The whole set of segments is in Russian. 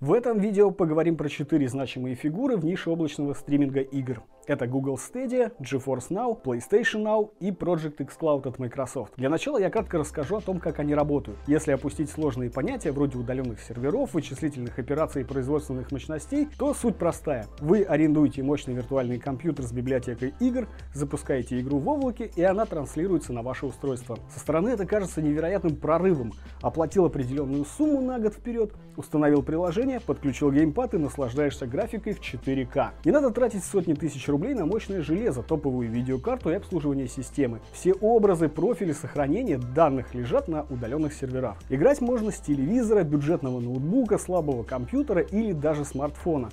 В этом видео поговорим про четыре значимые фигуры в нише облачного стриминга игр. Это Google Stadia, GeForce Now, PlayStation Now и Project xCloud от Microsoft. Для начала я кратко расскажу о том, как они работают. Если опустить сложные понятия вроде удаленных серверов, вычислительных операций и производственных мощностей, то суть простая. Вы арендуете мощный виртуальный компьютер с библиотекой игр, запускаете игру в облаке, и она транслируется на ваше устройство. Со стороны это кажется невероятным прорывом. Оплатил определенную сумму на год вперед, установил приложение, подключил геймпад и наслаждаешься графикой в 4К. Не надо тратить сотни тысяч рублей на мощное железо, топовую видеокарту и обслуживание системы. Все образы, профили, сохранения данных лежат на удаленных серверах. Играть можно с телевизора, бюджетного ноутбука, слабого компьютера или даже смартфона.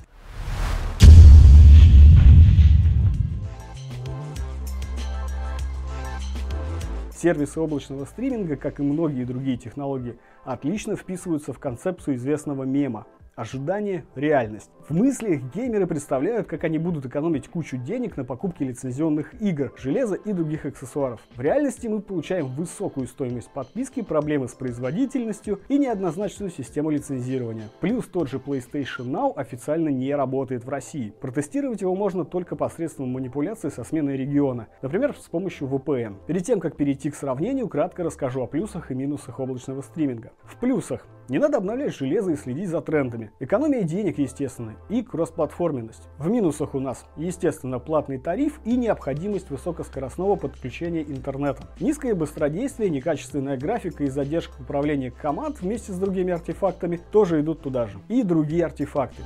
Сервисы облачного стриминга, как и многие другие технологии, отлично вписываются в концепцию известного мема Ожидание – реальность. В мыслях геймеры представляют, как они будут экономить кучу денег на покупке лицензионных игр, железа и других аксессуаров. В реальности мы получаем высокую стоимость подписки, проблемы с производительностью и неоднозначную систему лицензирования. Плюс тот же PlayStation Now официально не работает в России. Протестировать его можно только посредством манипуляции со сменой региона, например, с помощью VPN. Перед тем, как перейти к сравнению, кратко расскажу о плюсах и минусах облачного стриминга. В плюсах не надо обновлять железо и следить за трендами. Экономия денег, естественно, и кроссплатформенность. В минусах у нас, естественно, платный тариф и необходимость высокоскоростного подключения интернета. Низкое быстродействие, некачественная графика и задержка управления команд вместе с другими артефактами тоже идут туда же. И другие артефакты.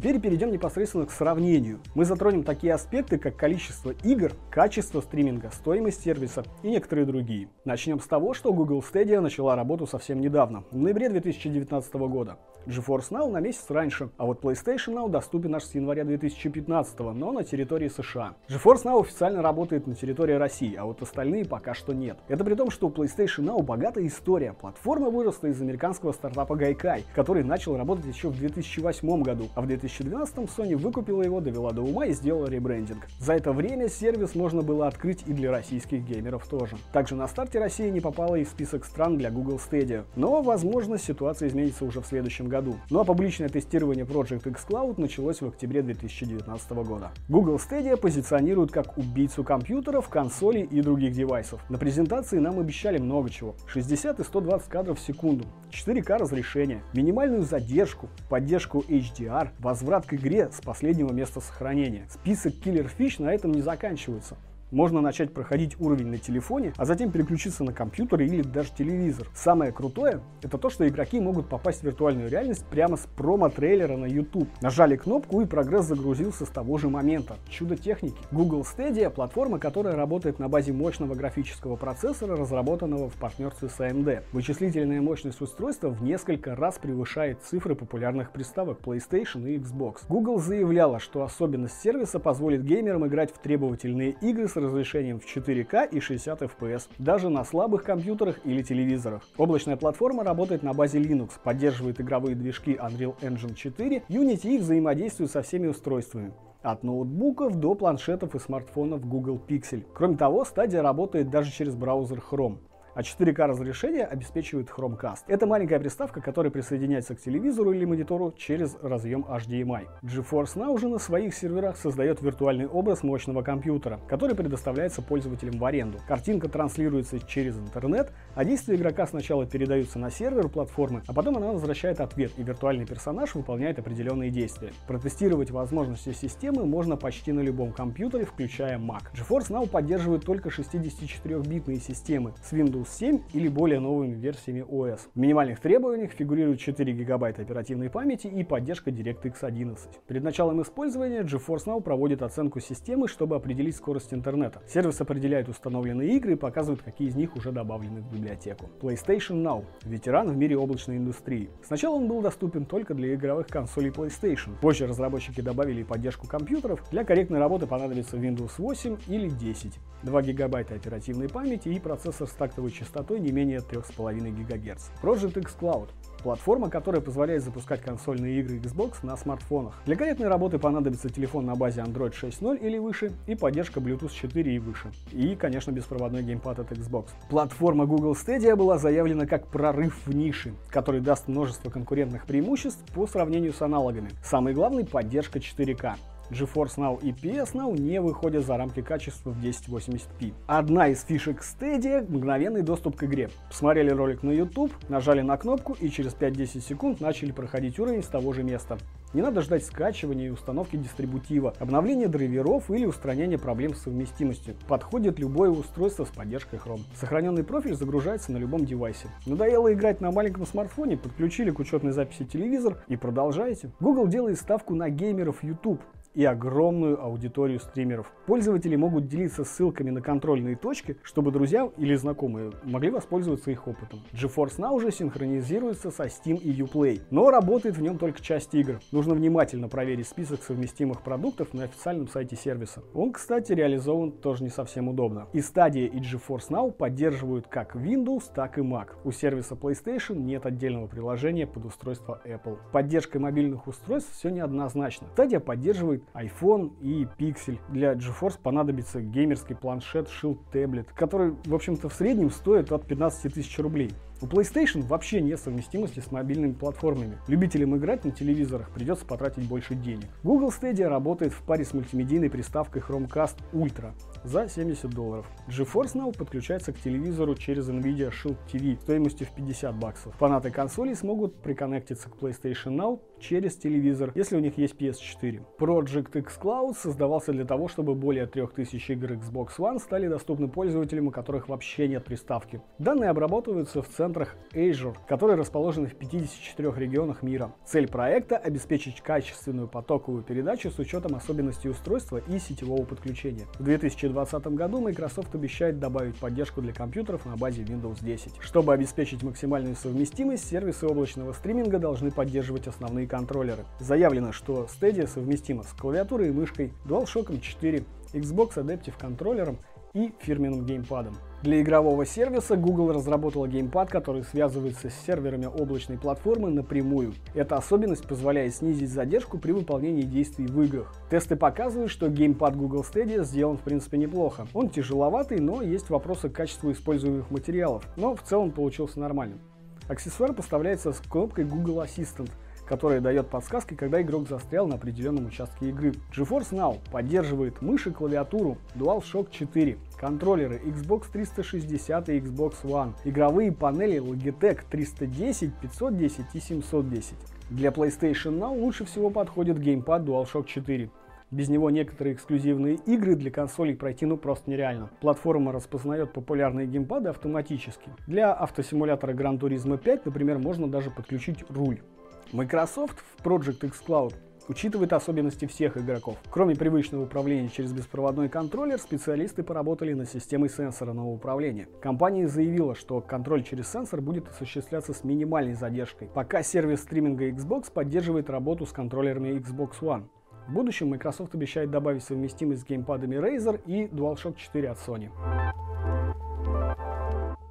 Теперь перейдем непосредственно к сравнению. Мы затронем такие аспекты, как количество игр, качество стриминга, стоимость сервиса и некоторые другие. Начнем с того, что Google Stadia начала работу совсем недавно, в ноябре 2019 года. GeForce Now на месяц раньше, а вот PlayStation Now доступен аж с января 2015, но на территории США. GeForce Now официально работает на территории России, а вот остальные пока что нет. Это при том, что у PlayStation Now богатая история. Платформа выросла из американского стартапа Gaikai, который начал работать еще в 2008 году, а в 2000 2012 Sony выкупила его, довела до ума и сделала ребрендинг. За это время сервис можно было открыть и для российских геймеров тоже. Также на старте Россия не попала и в список стран для Google Stadia. Но, возможно, ситуация изменится уже в следующем году. Ну а публичное тестирование Project xCloud началось в октябре 2019 года. Google Stadia позиционируют как убийцу компьютеров, консолей и других девайсов. На презентации нам обещали много чего. 60 и 120 кадров в секунду, 4К разрешение, минимальную задержку, поддержку HDR, возврат к игре с последнего места сохранения. Список Killer Fish на этом не заканчивается. Можно начать проходить уровень на телефоне, а затем переключиться на компьютер или даже телевизор. Самое крутое — это то, что игроки могут попасть в виртуальную реальность прямо с промо-трейлера на YouTube. Нажали кнопку и прогресс загрузился с того же момента. Чудо техники. Google Stadia — платформа, которая работает на базе мощного графического процессора, разработанного в партнерстве с AMD. Вычислительная мощность устройства в несколько раз превышает цифры популярных приставок PlayStation и Xbox. Google заявляла, что особенность сервиса позволит геймерам играть в требовательные игры с разрешением в 4К и 60 FPS, даже на слабых компьютерах или телевизорах. Облачная платформа работает на базе Linux, поддерживает игровые движки Unreal Engine 4, Unity и взаимодействует со всеми устройствами от ноутбуков до планшетов и смартфонов Google Pixel. Кроме того, стадия работает даже через браузер Chrome а 4К разрешение обеспечивает Chromecast. Это маленькая приставка, которая присоединяется к телевизору или монитору через разъем HDMI. GeForce Now уже на своих серверах создает виртуальный образ мощного компьютера, который предоставляется пользователям в аренду. Картинка транслируется через интернет, а действия игрока сначала передаются на сервер платформы, а потом она возвращает ответ, и виртуальный персонаж выполняет определенные действия. Протестировать возможности системы можно почти на любом компьютере, включая Mac. GeForce Now поддерживает только 64-битные системы с Windows 7 или более новыми версиями OS. В минимальных требованиях фигурирует 4 ГБ оперативной памяти и поддержка DirectX 11. Перед началом использования GeForce Now проводит оценку системы, чтобы определить скорость интернета. Сервис определяет установленные игры и показывает, какие из них уже добавлены в библиотеку. PlayStation Now – ветеран в мире облачной индустрии. Сначала он был доступен только для игровых консолей PlayStation. Позже разработчики добавили поддержку компьютеров. Для корректной работы понадобится Windows 8 или 10, 2 ГБ оперативной памяти и процессор с тактовой пиковой частотой не менее 3,5 ГГц. Project X Cloud Платформа, которая позволяет запускать консольные игры Xbox на смартфонах. Для корректной работы понадобится телефон на базе Android 6.0 или выше и поддержка Bluetooth 4 и выше. И, конечно, беспроводной геймпад от Xbox. Платформа Google Stadia была заявлена как прорыв в нише, который даст множество конкурентных преимуществ по сравнению с аналогами. Самый главный – поддержка 4К. GeForce Now и PS Now не выходят за рамки качества в 1080p. Одна из фишек Stadia – мгновенный доступ к игре. Посмотрели ролик на YouTube, нажали на кнопку и через 5-10 секунд начали проходить уровень с того же места. Не надо ждать скачивания и установки дистрибутива, обновления драйверов или устранения проблем с совместимостью. Подходит любое устройство с поддержкой Chrome. Сохраненный профиль загружается на любом девайсе. Надоело играть на маленьком смартфоне, подключили к учетной записи телевизор и продолжаете. Google делает ставку на геймеров YouTube и огромную аудиторию стримеров. Пользователи могут делиться ссылками на контрольные точки, чтобы друзья или знакомые могли воспользоваться их опытом. GeForce Now уже синхронизируется со Steam и Uplay, но работает в нем только часть игр. Нужно внимательно проверить список совместимых продуктов на официальном сайте сервиса. Он, кстати, реализован тоже не совсем удобно. И Stadia и GeForce Now поддерживают как Windows, так и Mac. У сервиса PlayStation нет отдельного приложения под устройство Apple. Поддержкой мобильных устройств все неоднозначно. Stadia поддерживает iPhone и Pixel. Для GeForce понадобится геймерский планшет Shield Tablet, который, в общем-то, в среднем стоит от 15 тысяч рублей. У PlayStation вообще нет совместимости с мобильными платформами. Любителям играть на телевизорах придется потратить больше денег. Google Stadia работает в паре с мультимедийной приставкой Chromecast Ultra за 70 долларов. GeForce Now подключается к телевизору через NVIDIA Shield TV стоимостью в 50 баксов. Фанаты консолей смогут приконнектиться к PlayStation Now через телевизор, если у них есть PS4. Project X Cloud создавался для того, чтобы более 3000 игр Xbox One стали доступны пользователям, у которых вообще нет приставки. Данные обрабатываются в центре центрах Azure, которые расположены в 54 регионах мира. Цель проекта – обеспечить качественную потоковую передачу с учетом особенностей устройства и сетевого подключения. В 2020 году Microsoft обещает добавить поддержку для компьютеров на базе Windows 10. Чтобы обеспечить максимальную совместимость, сервисы облачного стриминга должны поддерживать основные контроллеры. Заявлено, что Stadia совместима с клавиатурой и мышкой, DualShock 4, Xbox Adaptive контроллером и фирменным геймпадом. Для игрового сервиса Google разработала геймпад, который связывается с серверами облачной платформы напрямую. Эта особенность позволяет снизить задержку при выполнении действий в играх. Тесты показывают, что геймпад Google Stadia сделан в принципе неплохо. Он тяжеловатый, но есть вопросы к качеству используемых материалов, но в целом получился нормальным. Аксессуар поставляется с кнопкой Google Assistant – которая дает подсказки, когда игрок застрял на определенном участке игры. GeForce Now поддерживает мышь и клавиатуру DualShock 4, контроллеры Xbox 360 и Xbox One, игровые панели Logitech 310, 510 и 710. Для PlayStation Now лучше всего подходит геймпад DualShock 4. Без него некоторые эксклюзивные игры для консолей пройти ну просто нереально. Платформа распознает популярные геймпады автоматически. Для автосимулятора Gran Turismo 5, например, можно даже подключить руль. Microsoft в Project X Cloud учитывает особенности всех игроков. Кроме привычного управления через беспроводной контроллер, специалисты поработали над системой сенсорного управления. Компания заявила, что контроль через сенсор будет осуществляться с минимальной задержкой, пока сервис стриминга Xbox поддерживает работу с контроллерами Xbox One. В будущем Microsoft обещает добавить совместимость с геймпадами Razer и DualShock 4 от Sony.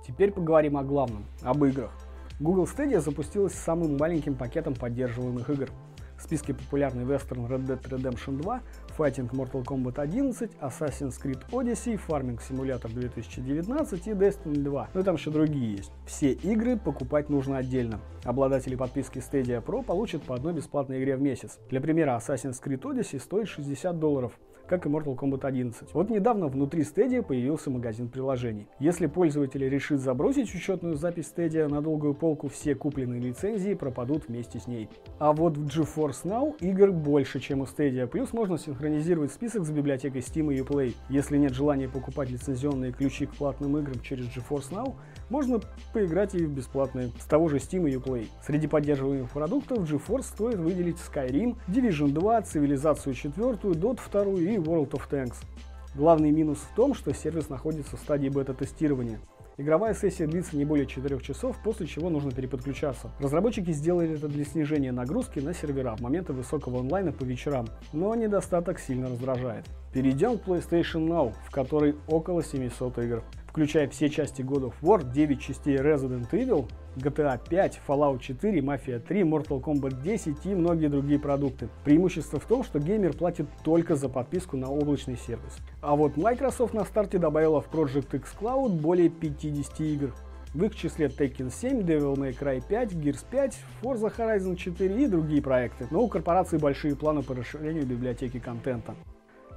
Теперь поговорим о главном, об играх. Google Stadia запустилась с самым маленьким пакетом поддерживаемых игр. В списке популярный вестерн Red Dead Redemption 2, Fighting Mortal Kombat 11, Assassin's Creed Odyssey, Farming Simulator 2019 и Destiny 2. Ну и там еще другие есть. Все игры покупать нужно отдельно. Обладатели подписки Stadia Pro получат по одной бесплатной игре в месяц. Для примера, Assassin's Creed Odyssey стоит 60 долларов, как и Mortal Kombat 11. Вот недавно внутри Stadia появился магазин приложений. Если пользователь решит забросить учетную запись Stadia на долгую полку, все купленные лицензии пропадут вместе с ней. А вот в GeForce Now игр больше, чем у Stadia, плюс можно синхронизировать список с библиотекой Steam и Uplay. Если нет желания покупать лицензионные ключи к платным играм через GeForce Now, можно поиграть и в бесплатные с того же Steam и Uplay. Среди поддерживаемых продуктов GeForce стоит выделить Skyrim, Division 2, Цивилизацию 4, Dota 2 и World of Tanks. Главный минус в том, что сервис находится в стадии бета-тестирования. Игровая сессия длится не более 4 часов, после чего нужно переподключаться. Разработчики сделали это для снижения нагрузки на сервера в моменты высокого онлайна по вечерам, но недостаток сильно раздражает. Перейдем к PlayStation Now, в которой около 700 игр включая все части God of War, 9 частей Resident Evil, GTA 5, Fallout 4, Mafia 3, Mortal Kombat 10 и многие другие продукты. Преимущество в том, что геймер платит только за подписку на облачный сервис. А вот Microsoft на старте добавила в Project X Cloud более 50 игр. В их числе Tekken 7, Devil May Cry 5, Gears 5, Forza Horizon 4 и другие проекты. Но у корпорации большие планы по расширению библиотеки контента.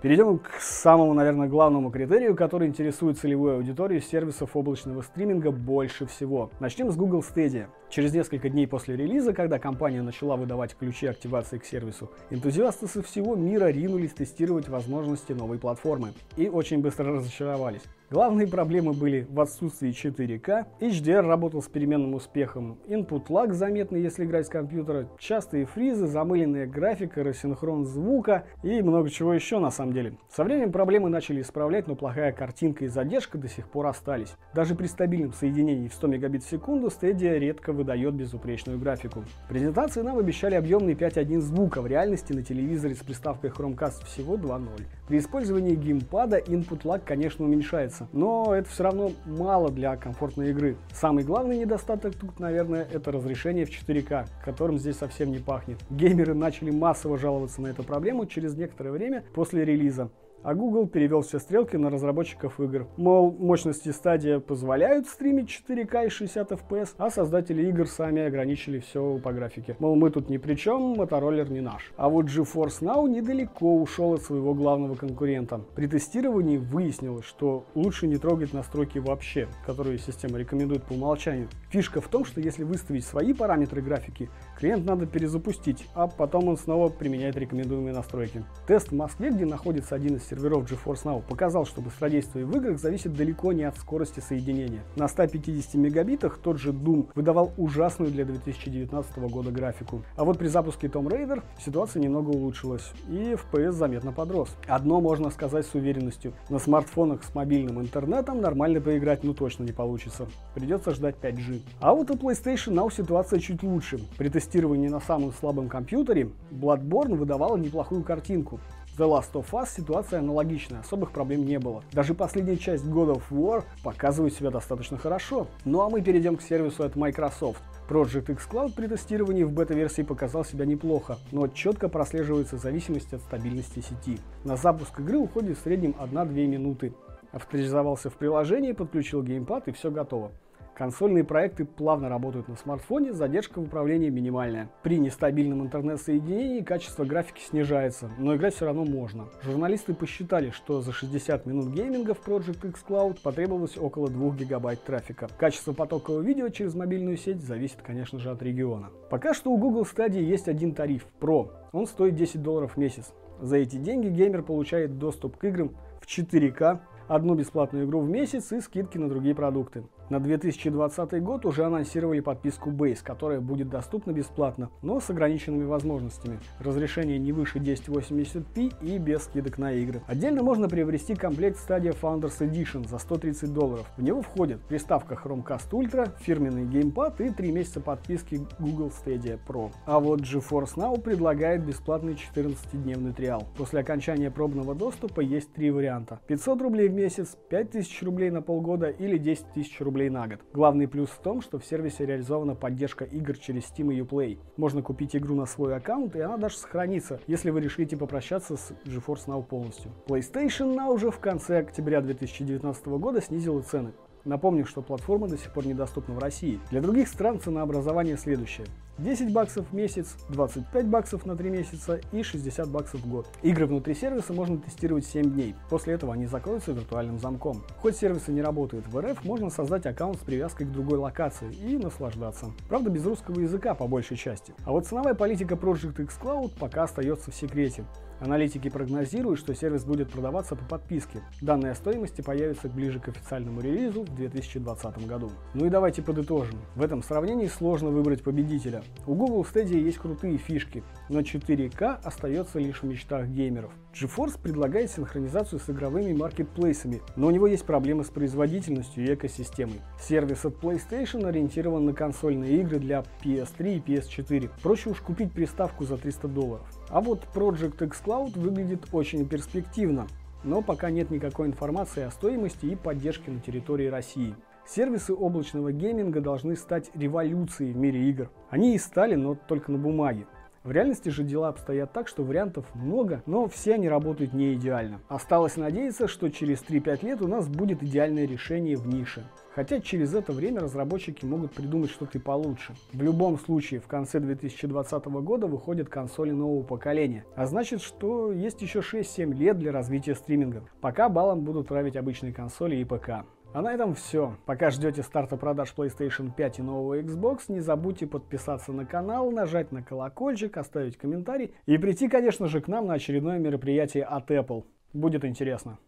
Перейдем к самому, наверное, главному критерию, который интересует целевую аудиторию сервисов облачного стриминга больше всего. Начнем с Google Stadia. Через несколько дней после релиза, когда компания начала выдавать ключи активации к сервису, энтузиасты со всего мира ринулись тестировать возможности новой платформы и очень быстро разочаровались. Главные проблемы были в отсутствии 4К, HDR работал с переменным успехом, input lag заметный, если играть с компьютера, частые фризы, замыленная графика, рассинхрон звука и много чего еще на самом деле. Со временем проблемы начали исправлять, но плохая картинка и задержка до сих пор остались. Даже при стабильном соединении в 100 мегабит в секунду Stadia редко выдает безупречную графику. В презентации нам обещали объемный 5.1 звука, в реальности на телевизоре с приставкой Chromecast всего 2.0. При использовании геймпада input lag, конечно, уменьшается, но это все равно мало для комфортной игры. Самый главный недостаток тут, наверное, это разрешение в 4К, которым здесь совсем не пахнет. Геймеры начали массово жаловаться на эту проблему через некоторое время после релиза а Google перевел все стрелки на разработчиков игр. Мол, мощности стадия позволяют стримить 4К и 60 FPS, а создатели игр сами ограничили все по графике. Мол, мы тут ни при чем, мотороллер не наш. А вот GeForce Now недалеко ушел от своего главного конкурента. При тестировании выяснилось, что лучше не трогать настройки вообще, которые система рекомендует по умолчанию. Фишка в том, что если выставить свои параметры графики, клиент надо перезапустить, а потом он снова применяет рекомендуемые настройки. Тест в Москве, где находится один из серверов GeForce Now показал, что быстродействие в играх зависит далеко не от скорости соединения. На 150 мегабитах тот же Doom выдавал ужасную для 2019 года графику. А вот при запуске Tomb Raider ситуация немного улучшилась, и FPS заметно подрос. Одно можно сказать с уверенностью. На смартфонах с мобильным интернетом нормально поиграть ну точно не получится. Придется ждать 5G. А вот у PlayStation Now ситуация чуть лучше. При тестировании на самом слабом компьютере Bloodborne выдавала неплохую картинку. The Last of Us ситуация аналогичная, особых проблем не было. Даже последняя часть God of War показывает себя достаточно хорошо. Ну а мы перейдем к сервису от Microsoft. Project X Cloud при тестировании в бета-версии показал себя неплохо, но четко прослеживается зависимость от стабильности сети. На запуск игры уходит в среднем 1-2 минуты. Авторизовался в приложении, подключил геймпад и все готово. Консольные проекты плавно работают на смартфоне, задержка в управлении минимальная. При нестабильном интернет-соединении качество графики снижается, но играть все равно можно. Журналисты посчитали, что за 60 минут гейминга в Project X Cloud потребовалось около 2 гигабайт трафика. Качество потокового видео через мобильную сеть зависит, конечно же, от региона. Пока что у Google Stadia есть один тариф – Pro. Он стоит 10 долларов в месяц. За эти деньги геймер получает доступ к играм в 4К, одну бесплатную игру в месяц и скидки на другие продукты. На 2020 год уже анонсировали подписку Base, которая будет доступна бесплатно, но с ограниченными возможностями. Разрешение не выше 1080p и без скидок на игры. Отдельно можно приобрести комплект Stadia Founders Edition за 130 долларов. В него входит приставка Chromecast Ultra, фирменный геймпад и 3 месяца подписки Google Stadia Pro. А вот GeForce Now предлагает бесплатный 14-дневный триал. После окончания пробного доступа есть три варианта. 500 рублей в месяц, 5000 рублей на полгода или 10 тысяч рублей рублей на год. Главный плюс в том, что в сервисе реализована поддержка игр через Steam и Uplay. Можно купить игру на свой аккаунт, и она даже сохранится, если вы решите попрощаться с GeForce Now полностью. PlayStation Now уже в конце октября 2019 года снизила цены. Напомню, что платформа до сих пор недоступна в России. Для других стран ценообразование следующее. 10 баксов в месяц, 25 баксов на 3 месяца и 60 баксов в год. Игры внутри сервиса можно тестировать 7 дней. После этого они закроются виртуальным замком. Хоть сервисы не работают в РФ, можно создать аккаунт с привязкой к другой локации и наслаждаться. Правда, без русского языка по большей части. А вот ценовая политика Project X Cloud пока остается в секрете. Аналитики прогнозируют, что сервис будет продаваться по подписке. Данные о стоимости появятся ближе к официальному релизу в 2020 году. Ну и давайте подытожим. В этом сравнении сложно выбрать победителя. У Google Stadia есть крутые фишки, но 4К остается лишь в мечтах геймеров. GeForce предлагает синхронизацию с игровыми маркетплейсами, но у него есть проблемы с производительностью и экосистемой. Сервис от PlayStation ориентирован на консольные игры для PS3 и PS4. Проще уж купить приставку за 300 долларов. А вот Project X Cloud выглядит очень перспективно, но пока нет никакой информации о стоимости и поддержке на территории России. Сервисы облачного гейминга должны стать революцией в мире игр. Они и стали, но только на бумаге. В реальности же дела обстоят так, что вариантов много, но все они работают не идеально. Осталось надеяться, что через 3-5 лет у нас будет идеальное решение в нише. Хотя через это время разработчики могут придумать что-то и получше. В любом случае, в конце 2020 года выходят консоли нового поколения. А значит, что есть еще 6-7 лет для развития стриминга. Пока балом будут править обычные консоли и ПК. А на этом все. Пока ждете старта продаж PlayStation 5 и нового Xbox, не забудьте подписаться на канал, нажать на колокольчик, оставить комментарий и прийти, конечно же, к нам на очередное мероприятие от Apple. Будет интересно.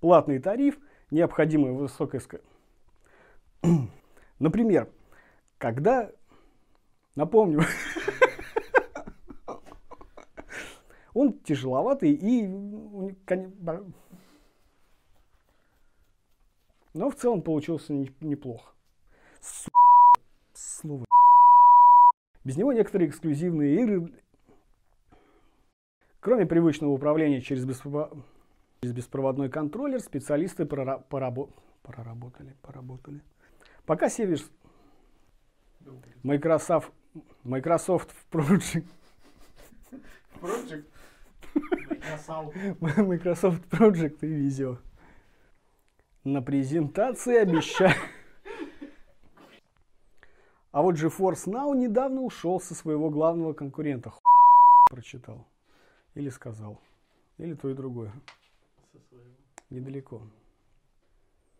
Платный тариф, необходимая высокая... Например, когда... Напомню, он тяжеловатый и но в целом получился неплохо. Су... Слово. Без него некоторые эксклюзивные игры, кроме привычного управления через, беспро... через беспроводной контроллер, специалисты прора... порабо... проработали, поработали. Пока сервис Microsoft, Microsoft Project Project? Microsoft Project и Visio. На презентации обещаю. А вот GeForce Now недавно ушел со своего главного конкурента. Ху... прочитал. Или сказал. Или то и другое. Недалеко.